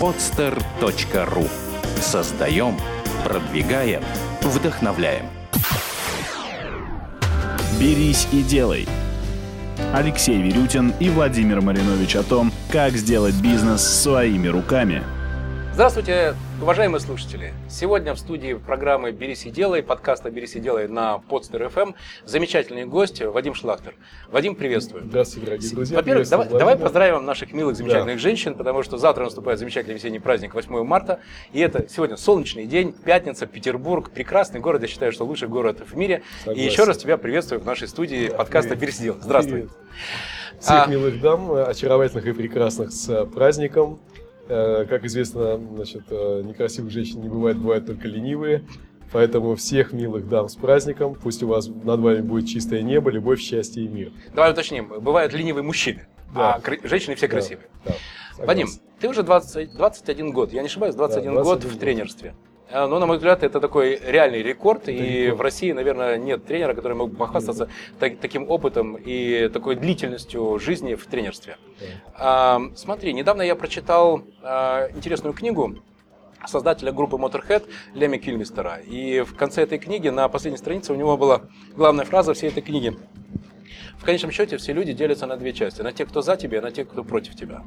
podster.ru Создаем, продвигаем, вдохновляем. «Берись и делай». Алексей Верютин и Владимир Маринович о том, как сделать бизнес своими руками – Здравствуйте, уважаемые слушатели! Сегодня в студии программы «Берись и делай», подкаста «Берись и делай» на Podster FM замечательный гость Вадим Шлахтер. Вадим, приветствую. Здравствуйте, дорогие друзья. Во-первых, давай, давай поздравим наших милых, замечательных да. женщин, потому что завтра наступает замечательный весенний праздник 8 марта. И это сегодня солнечный день, пятница, Петербург, прекрасный город. Я считаю, что лучший город в мире. Согласен. И еще раз тебя приветствую в нашей студии да, подкаста привет. «Берись и делай». Здравствуй. Привет. Всех а... милых дам, очаровательных и прекрасных с праздником. Э, как известно, значит, э, некрасивых женщин не бывает, бывают только ленивые. Поэтому всех милых дам с праздником. Пусть у вас над вами будет чистое небо, любовь, счастье и мир. Давай уточним. Бывают ленивые мужчины, да. а кр- женщины все красивые. Да, да, Вадим, ты уже 20, 21 год, я не ошибаюсь, 21, да, 21 год в год. тренерстве. Э, но, на мой взгляд, это такой реальный рекорд. Это и рекорд. в России, наверное, нет тренера, который мог бы похвастаться так, таким опытом и такой длительностью жизни в тренерстве. Да. А, смотри, недавно я прочитал а, интересную книгу создателя группы Motorhead Леми Кильмистера. И в конце этой книги, на последней странице, у него была главная фраза всей этой книги в конечном счете все люди делятся на две части. На тех, кто за тебя, и на тех, кто против тебя.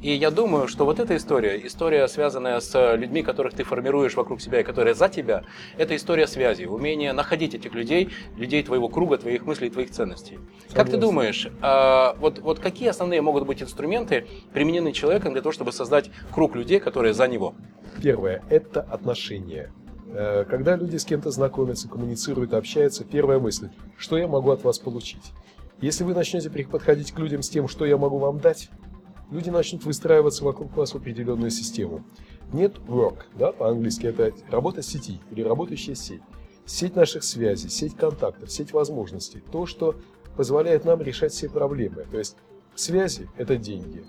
И я думаю, что вот эта история, история, связанная с людьми, которых ты формируешь вокруг себя и которые за тебя, это история связи, умение находить этих людей, людей твоего круга, твоих мыслей, твоих ценностей. Согласен. Как ты думаешь, а, вот, вот какие основные могут быть инструменты, применены человеком для того, чтобы создать круг людей, которые за него? Первое – это отношения. Э, когда люди с кем-то знакомятся, коммуницируют, общаются, первая мысль – что я могу от вас получить? Если вы начнете подходить к людям с тем, что я могу вам дать, люди начнут выстраиваться вокруг вас в определенную систему. Нет work, да, по-английски это работа сети или работающая сеть. Сеть наших связей, сеть контактов, сеть возможностей. То, что позволяет нам решать все проблемы. То есть связи – это деньги,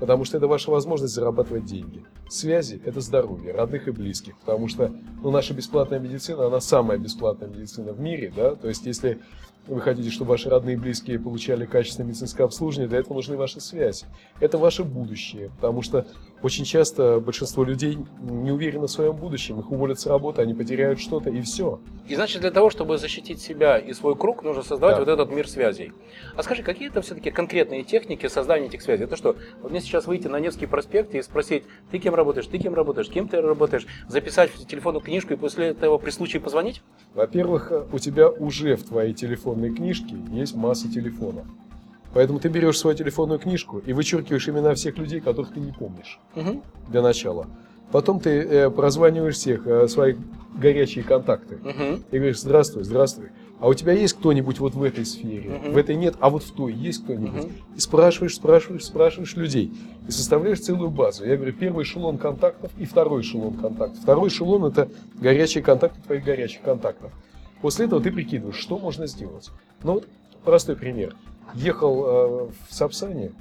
потому что это ваша возможность зарабатывать деньги. Связи – это здоровье, родных и близких, потому что ну, наша бесплатная медицина, она самая бесплатная медицина в мире, да, то есть если вы хотите, чтобы ваши родные и близкие получали качественное медицинское обслуживание, для этого нужны ваши связи. Это ваше будущее, потому что очень часто большинство людей не уверены в своем будущем, их уволят с работы, они потеряют что-то и все. И значит, для того, чтобы защитить себя и свой круг, нужно создавать да. вот этот мир связей. А скажи, какие это все-таки конкретные техники создания этих связей? Это что, вот мне сейчас выйти на Невский проспект и спросить, ты кем работаешь, ты кем работаешь, кем ты работаешь, записать в телефонную книжку и после этого при случае позвонить? Во-первых, у тебя уже в твоей телефонной книжке есть масса телефонов. Поэтому ты берешь свою телефонную книжку и вычеркиваешь имена всех людей, которых ты не помнишь угу. для начала. Потом ты э, прозваниваешь всех э, своих горячие контакты угу. и говоришь здравствуй, здравствуй. А у тебя есть кто-нибудь вот в этой сфере? Угу. В этой нет, а вот в той есть кто-нибудь? Угу. И спрашиваешь, спрашиваешь, спрашиваешь людей. И составляешь целую базу. Я говорю, первый эшелон контактов и второй эшелон контактов. Второй эшелон это горячие контакты твоих горячих контактов. После этого ты прикидываешь, что можно сделать. Ну вот простой пример ехал э, в Сапсане,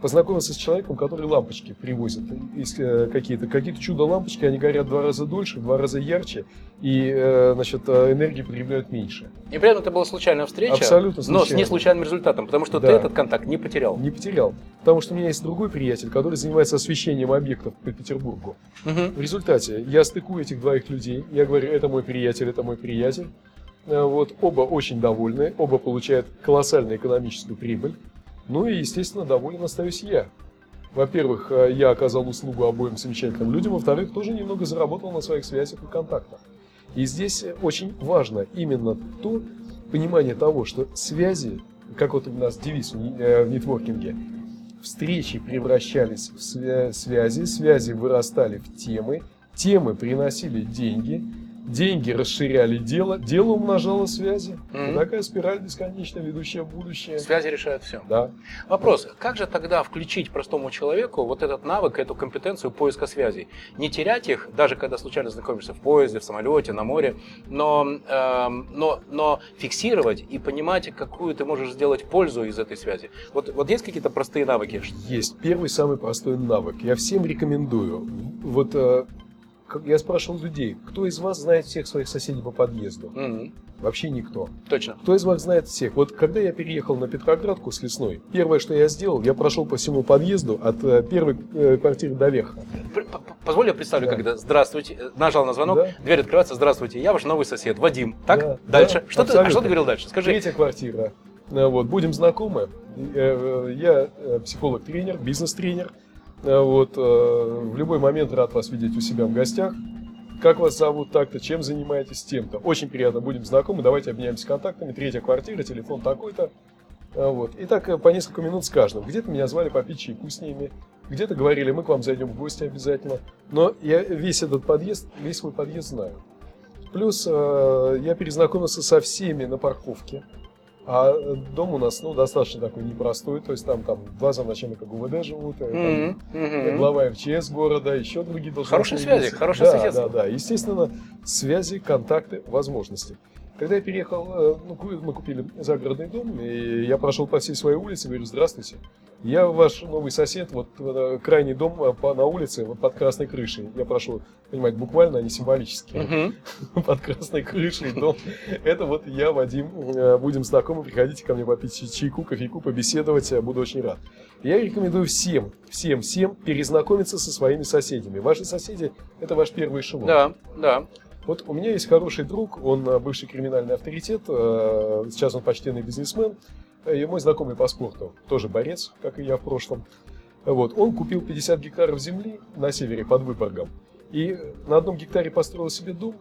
познакомился с человеком, который лампочки привозит. Если какие-то какие чудо-лампочки, они горят в два раза дольше, в два раза ярче, и э, значит, энергии потребляют меньше. И при этом это была случайная встреча, Абсолютно случайно. но с неслучайным результатом, потому что да. ты этот контакт не потерял. Не потерял. Потому что у меня есть другой приятель, который занимается освещением объектов по Петербургу. Угу. В результате я стыкую этих двоих людей, я говорю, это мой приятель, это мой приятель. Э, вот, оба очень довольны, оба получают колоссальную экономическую прибыль. Ну и, естественно, доволен остаюсь я. Во-первых, э, я оказал услугу обоим замечательным людям, во-вторых, тоже немного заработал на своих связях и контактах. И здесь очень важно именно то понимание того, что связи, как вот у нас девиз э, в нетворкинге, встречи превращались в связи, связи вырастали в темы, темы приносили деньги, деньги расширяли дело, дело умножало связи. Mm-hmm. такая спираль бесконечная, ведущая в будущее. Связи решают все. Да. Вопрос, как же тогда включить простому человеку вот этот навык, эту компетенцию поиска связей? Не терять их, даже когда случайно знакомишься в поезде, в самолете, на море, но, э, но, но фиксировать и понимать, какую ты можешь сделать пользу из этой связи. Вот, вот есть какие-то простые навыки? Есть. Первый самый простой навык. Я всем рекомендую. Вот э, я спрашивал людей, кто из вас знает всех своих соседей по подъезду? Мгм. Вообще никто. Точно. Кто из вас знает всех? Вот когда я переехал на Петроградку с Лесной, первое, что я сделал, я прошел по всему подъезду от э, первой э, квартиры до верха. Позволь, я представлю, Да. когда здравствуйте, э, нажал на звонок, Да. дверь открывается, здравствуйте, я ваш новый сосед, Вадим. Так? Да, Дальше. да, что, ты, а что ты говорил дальше? Скажи. Третья квартира. Э, Вот, будем знакомы. Я психолог-тренер, бизнес-тренер. Э, Вот, э, в любой момент рад вас видеть у себя в гостях. Как вас зовут так-то, чем занимаетесь тем-то. Очень приятно, будем знакомы, давайте обменяемся контактами. Третья квартира, телефон такой-то. Э, Вот. И так по несколько минут с каждым. Где-то меня звали попить чайку с ними, где-то говорили, мы к вам зайдем в гости обязательно. Но я весь этот подъезд, весь свой подъезд знаю. Плюс э, я перезнакомился со всеми на парковке. А э, дом у нас ну, достаточно такой непростой, то есть там, там два замначальника ГУВД живут, э, там мгм. глава МЧС города, еще другие должны Хорошие связи, хорошее да, соседство. Да, да, естественно, связи, контакты, возможности. Когда я переехал, э, ну, мы купили загородный дом, и я прошел по всей своей улице, говорю, здравствуйте, я ваш новый сосед, вот э, крайний дом э, по, на улице, вот под красной крышей. Я прошу понимать буквально, а не символически. Под красной крышей дом. Это вот я, Вадим, э, будем знакомы, приходите ко мне попить чай- чайку, кофейку, побеседовать, буду очень рад. Я рекомендую всем, всем, всем перезнакомиться со своими соседями. Ваши соседи – это ваш первый эшелон. Да, да. Вот у меня есть хороший друг, он бывший криминальный авторитет, сейчас он почтенный бизнесмен, и мой знакомый по спорту, тоже борец, как и я в прошлом. Вот, он купил 50 гектаров земли на севере под Выборгом, и на одном гектаре построил себе дом,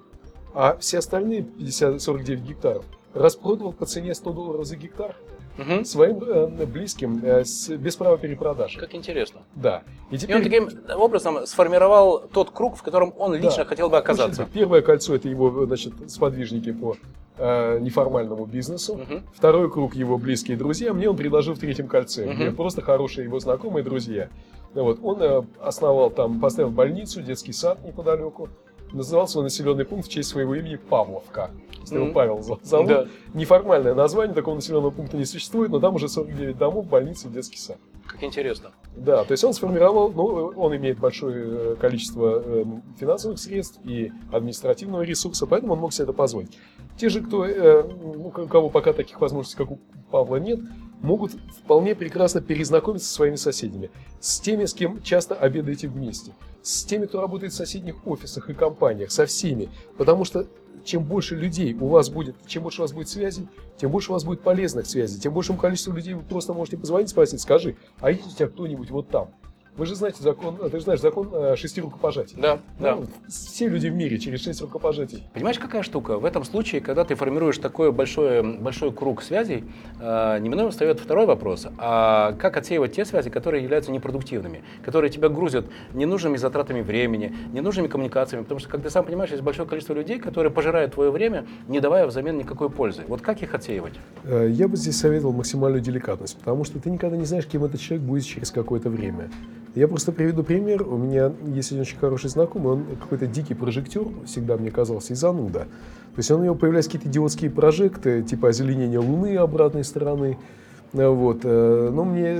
а все остальные 50, 49 гектаров распродал по цене 100 долларов за гектар Мгм. своим э, близким э, с- без права перепродажи. Как интересно. Да. И И теперь он таким образом сформировал тот круг, в котором он лично Да. хотел бы оказаться. Значит, Первое кольцо это его значит, сподвижники по э, неформальному бизнесу. Мгм. Второй круг его близкие друзья. Мне он предложил в третьем кольце, Мгм. где просто хорошие его знакомые друзья. Вот. Он э, основал там, поставил больницу, детский сад неподалеку. Называл свой населенный пункт в честь своего имени Павловка. Если его Мгм. Павел зовут. Да. Неформальное название, такого населенного пункта не существует, но там уже 49 домов, больница, детский сад. Как интересно. Да, то есть он сформировал, ну, он имеет большое э, количество э, финансовых средств и административного ресурса, поэтому он мог себе это позволить. Те же, кто, э, ну, у кого пока таких возможностей, как у Павла, нет, могут вполне прекрасно перезнакомиться со своими соседями, с теми, с кем часто обедаете вместе, с теми, кто работает в соседних офисах и компаниях, со всеми, потому что чем больше людей у вас будет, чем больше у вас будет связей, тем больше у вас будет полезных связей, тем большему количеству людей вы просто можете позвонить, спросить, скажи, а есть у тебя кто-нибудь вот там? Вы же знаете закон, ты же знаешь закон э, шести рукопожатий. Да, да. Ну, все люди в мире через шесть рукопожатий. Понимаешь, какая штука? В этом случае, когда ты формируешь такой большой, большой круг связей, э, неминуемо встает второй вопрос. А как отсеивать те связи, которые являются непродуктивными, которые тебя грузят ненужными затратами времени, ненужными коммуникациями? Потому что, как ты сам понимаешь, есть большое количество людей, которые пожирают твое время, не давая взамен никакой пользы. Вот как их отсеивать? Э, Я бы здесь советовал максимальную деликатность, потому что ты никогда не знаешь, кем этот человек будет через какое-то время. Я просто приведу пример. У меня есть один очень хороший знакомый, он какой-то дикий прожектор, всегда мне казался, и зануда. То есть он у него появлялись какие-то идиотские прожекты, типа озеленения Луны обратной стороны. Э, Вот. э, Но мне,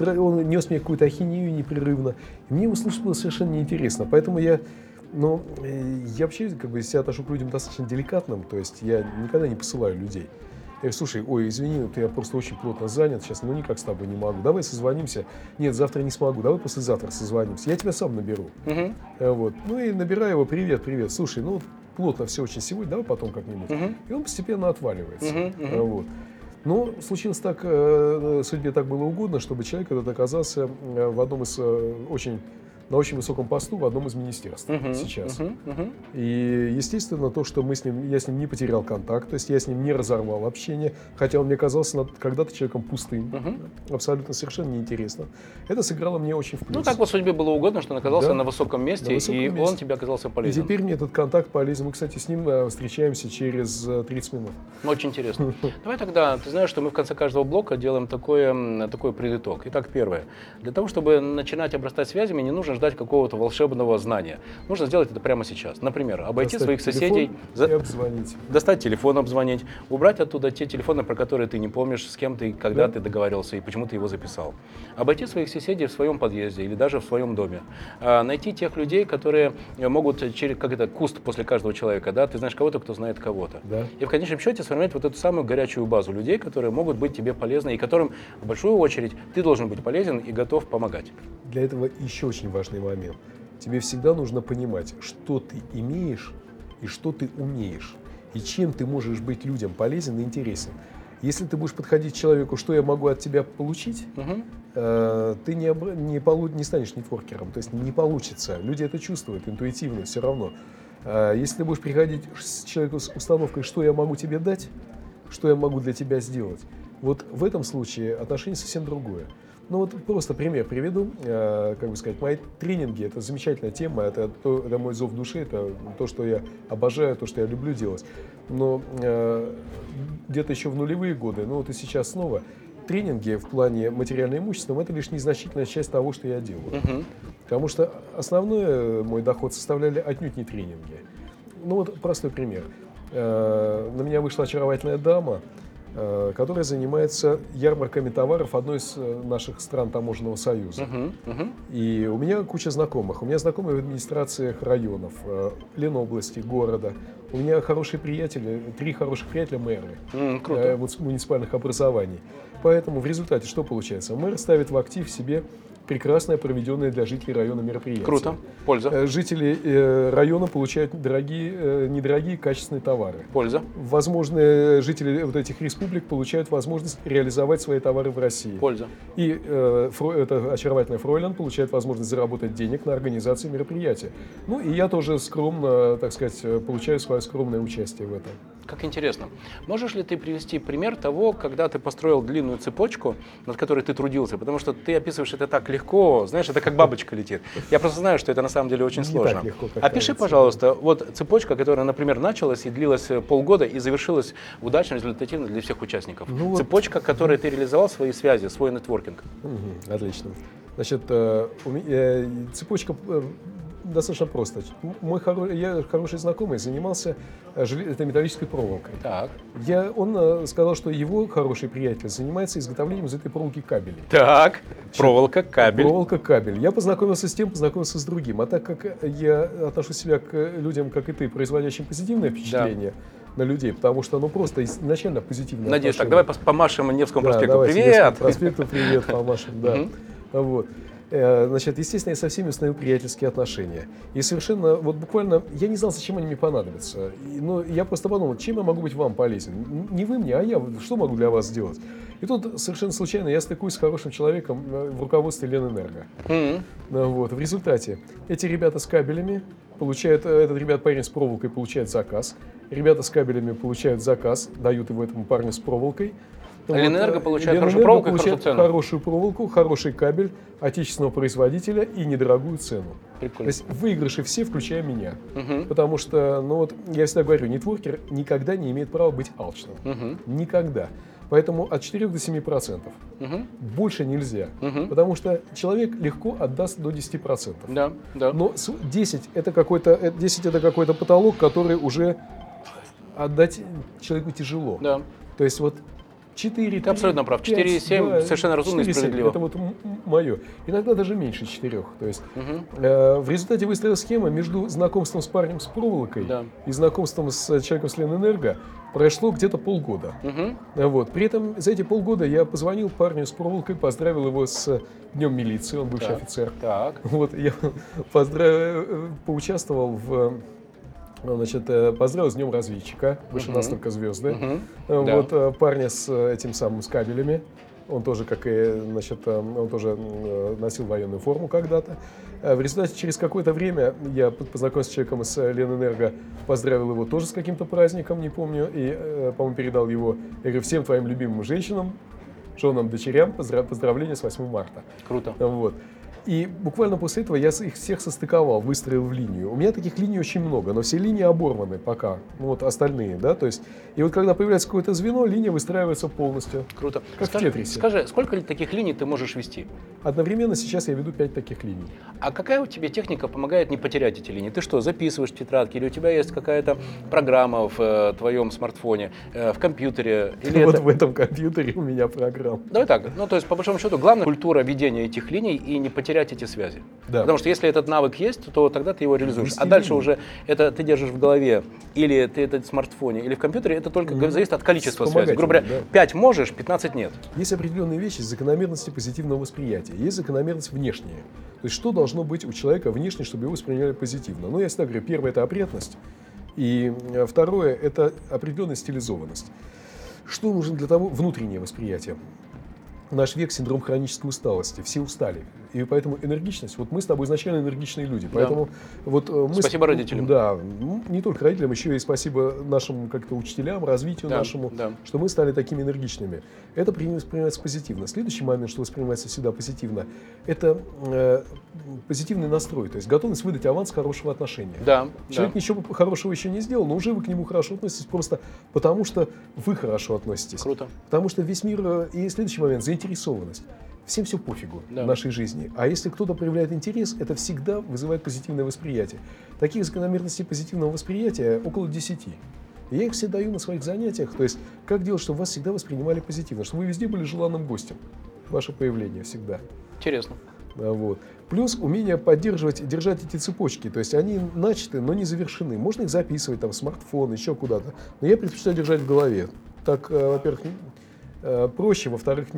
э, он нес мне какую-то ахинею непрерывно. И мне его слушать было совершенно неинтересно. Поэтому я ну, э, я вообще как бы себя отношу к людям достаточно деликатным, то есть я никогда не посылаю людей. Я говорю, слушай, ой, извини, вот я просто очень плотно занят сейчас, ну никак с тобой не могу. Давай созвонимся. Нет, завтра не смогу, давай послезавтра созвонимся. Я тебя сам наберу. Э, Вот. Ну и набираю его, привет, привет. Слушай, ну плотно все очень сегодня, давай потом как-нибудь. мгм, И он постепенно отваливается. мгм. Э, Вот. Но случилось так, э, судьбе так было угодно, чтобы человек этот оказался э, в одном из э, очень на очень высоком посту в одном из министерств Мгм, сейчас. мгм, мгм. И, естественно, то, что мы с ним, я с ним не потерял контакт, то есть я с ним не разорвал общение, хотя он мне казался когда-то человеком пустым, Мгм. абсолютно совершенно неинтересно. Это сыграло мне очень в плюс. Ну, так вот судьбе было угодно, что он оказался Да. на высоком месте, На высоком и месте. он тебе оказался И полезен. теперь мне этот контакт полезен. Мы, кстати, с ним э, встречаемся через э, 30 минут. Ну, Очень интересно. Давай тогда, ты знаешь, что мы в конце каждого блока делаем такое, такой предиток. Итак, первое. Для того, чтобы начинать обрастать связями, не нужно ждать какого-то волшебного знания. Нужно сделать это прямо сейчас. Например, обойти Достать своих соседей, за- обзвонить. достать телефон, обзвонить, убрать оттуда те телефоны, про которые ты не помнишь, с кем ты, когда Да. ты договаривался и почему ты его записал. Обойти своих соседей в своем подъезде или даже в своем доме. А, найти тех людей, которые могут через, как это, куст после каждого человека, да, ты знаешь кого-то, кто знает кого-то. Да. И в конечном счете сформировать вот эту самую горячую базу людей, которые могут быть тебе полезны и которым в большую очередь ты должен быть полезен и готов помогать. Для этого еще очень важный момент. Тебе всегда нужно понимать, что ты имеешь и что ты умеешь. И чем ты можешь быть людям полезен и интересен. Если ты будешь подходить к человеку, что я могу от тебя получить, Мгм. э, ты не, обра- не, полу- не станешь нетворкером. То есть не получится. Люди это чувствуют интуитивно все равно. Э, если ты будешь приходить с человеку с установкой, что я могу тебе дать, что я могу для тебя сделать, вот в этом случае отношение совсем другое. Ну вот просто пример приведу. Э, как бы сказать, мои тренинги – это замечательная тема, это, то- это мой зов души, это то, что я обожаю, то, что я люблю делать. Но э, где-то еще в нулевые годы, ну вот и сейчас снова, тренинги в плане материально-имущественном – это лишь незначительная часть того, что я делаю. Мгм. Потому что основной э, мой доход составляли отнюдь не тренинги. Ну вот простой пример. На меня вышла очаровательная дама, э, которая занимается ярмарками товаров одной из э, наших стран таможенного союза. Мгм. Мгм. И у меня куча знакомых. У меня знакомые в администрациях районов, э, Ленобласти, города. У меня хорошие приятели, три хороших приятеля мэры э, Круто. муниципальных образований. Поэтому в результате что получается? Мэр ставит в актив себе прекрасное проведенное для жителей района мероприятие. Круто. Польза. Э, Жители э, района получают дорогие, э, недорогие качественные товары. Польза. Возможно, жители вот этих республик получают возможность реализовать свои товары в России. Польза. И э, Фро- эта очаровательная Фройлен получает возможность заработать денег на организацию мероприятия. Ну и я тоже скромно, так сказать, получаю свое скромное участие в этом. Как интересно. Можешь ли ты привести пример того, когда ты построил длинную цепочку, над которой ты трудился? Потому что ты описываешь это так легко, знаешь, это как бабочка летит. Я просто знаю, что это на самом деле очень Не сложно. легко, как Опиши, кажется. пожалуйста, вот цепочка, которая, например, началась и длилась э, полгода и завершилась удачно, результативно для всех участников. Ну вот- Цепочка, которой ты реализовал свои связи, свой нетворкинг. Мгм, отлично. Значит, э, э, цепочка достаточно просто. Мой хоро- я хороший знакомый занимался э, желе- это металлической проволокой. Так. Я, он э, сказал, что его хороший приятель занимается изготовлением из этой проволоки кабелей. Так. Проволока, кабель. Проволока, кабель. Я познакомился с тем, познакомился с другим. А так как я отношу себя к людям, как и ты, производящим позитивное впечатление на людей, потому что оно просто изначально позитивное Надеюсь, так, давай помашем Невскому Да, проспекту. давайте Привет! Невскому проспекту привет, помашем, да. Вот. Э, Значит, естественно, я со всеми установил приятельские отношения. И совершенно, вот буквально, я не знал, зачем они мне понадобятся. Но я просто подумал, чем я могу быть вам полезен? Не вы мне, а я, что могу для вас сделать? И тут совершенно случайно я стыкуюсь с хорошим человеком э, в руководстве Ленэнерго. М, Ну Вот. В результате эти ребята с кабелями получают, э, этот ребят парень с проволокой получает заказ, ребята с кабелями получают заказ, дают его этому парню с проволокой. Ленэнерго э, получает хорошую Ленэнерго проволоку и получает хорошую цену. хорошую проволоку, хороший кабель отечественного производителя и недорогую цену. То Прикольно. есть выигрыши все, включая меня. Мгм. Потому что, ну вот, я всегда говорю, нетворкер никогда не имеет права быть алчным. Мгм. Никогда. Поэтому от 4 до 7 процентов. Мгм. Больше нельзя. Мгм. Потому что человек легко отдаст до 10 процентов. Да, да. Но с- 10 это какой-то, э, 10 это какой-то потолок, который уже отдать человеку тяжело. Да. То есть вот 4, Ты абсолютно прав. 4,7 совершенно разумно и справедливо. Это вот мое. Иногда даже меньше 4. То есть Мгм. э, в результате выстроил схема между знакомством с парнем с проволокой Да. и знакомством с человеком с Ленэнерго прошло где-то полгода. Мгм. Вот. При этом за эти полгода я позвонил парню с проволокой, поздравил его с Днем милиции, он бывший Так. офицер. Так. Вот, я поздравил, э, поучаствовал в, э, значит, э, поздравил с Днем разведчика, выше Мгм. нас только звезды. Мгм. Э, Да. Вот э, парня с этим самым с кабелями, он тоже, как и, значит, он тоже носил военную форму когда-то. В результате через какое-то время я по- познакомился с человеком из Ленэнерго, поздравил его тоже с каким-то праздником, не помню, и, по-моему, передал его, я говорю, всем твоим любимым женщинам, женам, дочерям поздра- поздравления с 8 марта. Круто. Вот. И буквально после этого я их всех состыковал, выстроил в линию. У меня таких линий очень много, но все линии оборваны пока. Ну, вот остальные, да, то есть. И вот когда появляется какое-то звено, линия выстраивается полностью. Круто. Как скажи, в Тетрисе. Скажи, сколько таких линий ты можешь вести? Одновременно сейчас я веду пять таких линий. А какая у тебя техника помогает не потерять эти линии? Ты что, записываешь в тетрадке, или у тебя есть какая-то программа в э, твоем смартфоне, э, в компьютере? Или вот это- в этом компьютере у меня программа. Давай так, ну то есть по большому счету главная культура ведения этих линий и не потерять эти связи. Да. Потому что если этот навык есть, то тогда ты его реализуешь. А дальше уже это ты держишь в голове, или ты это в смартфоне, или в компьютере, это только Мгм. зависит от количества связей. Грубо говоря, да. 5 можешь, 15 нет. Есть определенные вещи, закономерности позитивного восприятия. Есть закономерность внешняя. То есть что должно быть у человека внешне, чтобы его восприняли позитивно. Ну, я всегда говорю, первое – это опрятность. И э, второе – это определенная стилизованность. Что нужно для того? Внутреннее восприятие. Наш век – синдром хронической усталости. Все устали. И поэтому энергичность. Вот мы с тобой изначально энергичные люди. Поэтому вот э, мы... с- Спасибо родителям. Да. Не только родителям, еще и спасибо нашим как-то учителям, развитию Да, нашему да. что мы стали такими энергичными. Это при- воспринимается позитивно. Следующий момент, что воспринимается всегда позитивно, это э, позитивный настрой, то есть готовность выдать аванс хорошего отношения. Да, Человек да. ничего хорошего еще не сделал, но уже вы к нему хорошо относитесь просто потому, что вы хорошо относитесь. Круто. Потому что весь мир... э, И следующий момент – заинтересованность. Всем все пофигу Да. в нашей жизни. А если кто-то проявляет интерес, это всегда вызывает позитивное восприятие. Таких закономерностей позитивного восприятия около 10. И я их все даю на своих занятиях. То есть, как делать, чтобы вас всегда воспринимали позитивно, чтобы вы везде были желанным гостем. Ваше появление всегда. Интересно. А, Вот. Плюс умение поддерживать, держать эти цепочки. То есть они начаты, но не завершены. Можно их записывать там в смартфон, еще куда-то. Но я предпочитаю держать в голове. Так, э, во-первых, проще, во-вторых,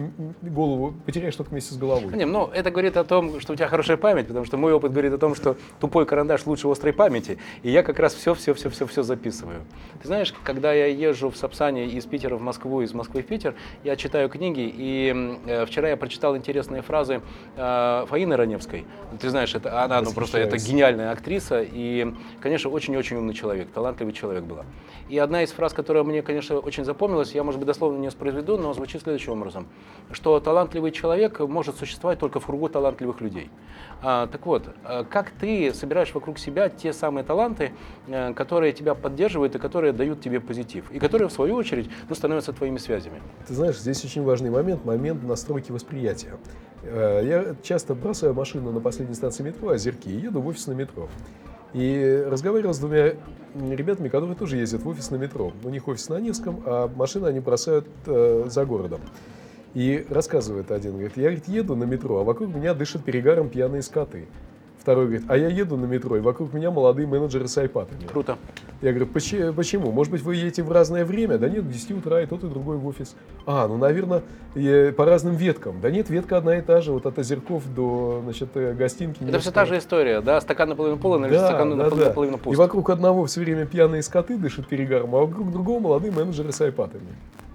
голову потеряешь только вместе с головой. Не, ну, это говорит о том, что у тебя хорошая память, потому что мой опыт говорит о том, что тупой карандаш лучше острой памяти, и я как раз все, все, все, все, все записываю. Ты знаешь, когда я езжу в Сапсане из Питера в Москву, из Москвы в Питер, я читаю книги, и э, вчера я прочитал интересные фразы э, Фаины Раневской. Ты знаешь, это она, ну, просто это гениальная актриса и, конечно, очень-очень умный человек, талантливый человек была. И одна из фраз, которая мне, конечно, очень запомнилась, я, может быть, дословно не воспроизведу, но звучит следующим образом, что талантливый человек может существовать только в кругу талантливых людей. А, так вот, а, как ты собираешь вокруг себя те самые таланты, э, которые тебя поддерживают и которые дают тебе позитив, и которые, в свою очередь, ну, становятся твоими связями? Ты знаешь, здесь очень важный момент, момент настройки восприятия. Э, Я часто бросаю машину на последней станции метро, Озерки, и еду в офис на метро. И разговаривал с двумя ребятами, которые тоже ездят в офис на метро. У них офис на Невском, а машины они бросают э, за городом. И рассказывает один, говорит, я говорит, еду на метро, а вокруг меня дышат перегаром пьяные скоты. Второй говорит, а я еду на метро, и вокруг меня молодые менеджеры с айпадами. Круто. Я говорю, «Почи- почему? Может быть, вы едете в разное время? Да нет, к 10 утра и тот, и другой в офис. А, ну, наверное, и по разным веткам. Да нет, ветка одна и та же, вот от Озерков до, значит, э, гостинки. Это все та же история, да? Стакан наполовину полон или Да, стакан да, наполовину, да. наполовину И пуст? вокруг одного все время пьяные скоты дышат перегаром, а вокруг другого молодые менеджеры с айпадами.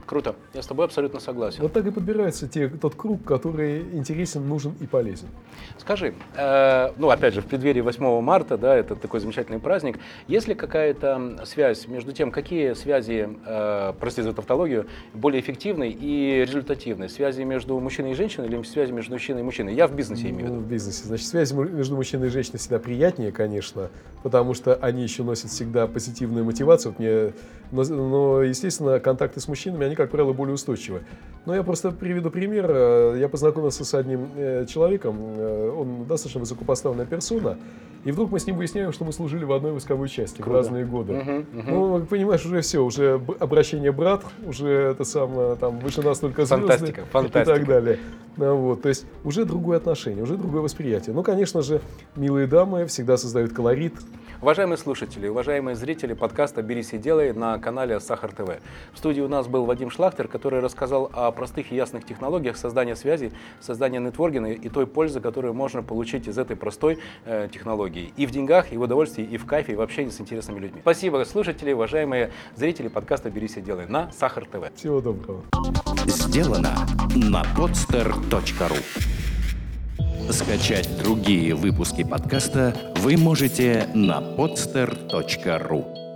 Круто. Я с тобой абсолютно согласен. Вот так и подбирается те, тот круг, который интересен, нужен и полезен. Скажи, э, ну опять же, в преддверии 8 марта, да, это такой замечательный праздник, есть ли какая-то связь между тем, какие связи, э, прости за тавтологию, более эффективны и результативны? Связи между мужчиной и женщиной или связи между мужчиной и мужчиной? Я в бизнесе имею в Ну, виду. в бизнесе. Значит, связь му- между мужчиной и женщиной всегда приятнее, конечно, потому что они еще носят всегда позитивную мотивацию. Вот мне, но, но, естественно, контакты с мужчинами, они, как правило, более устойчивы. Но я просто приведу пример. Э, Я познакомился с одним э, человеком, э, он достаточно высокопоставленная персона, и вдруг мы с ним выясняем, что мы служили в одной войсковой части в Круто. разные годы. Мгм, мгм. Ну, понимаешь, уже все, уже обращение брат, уже это самое, там, выше нас только звезды Фантастика, и фантастика. так далее. Ну, вот, то есть уже другое отношение, уже другое восприятие. Ну, конечно же, милые дамы всегда создают колорит. Уважаемые слушатели, уважаемые зрители подкаста «Берись и делай» на канале Сахар ТВ. В студии у нас был Вадим Шлахтер, который рассказал о простых и ясных технологиях создания связей, создания нетворкинга и той пользы, которую можно получить из этой простой э, технологии. И в деньгах, и в удовольствии, и в кайфе, и в общении с интересными людьми. Спасибо, слушатели, уважаемые зрители подкаста «Берись и делай» на Сахар ТВ. Всего доброго. Сделано на podster.ru Скачать другие выпуски подкаста вы можете на podster.ru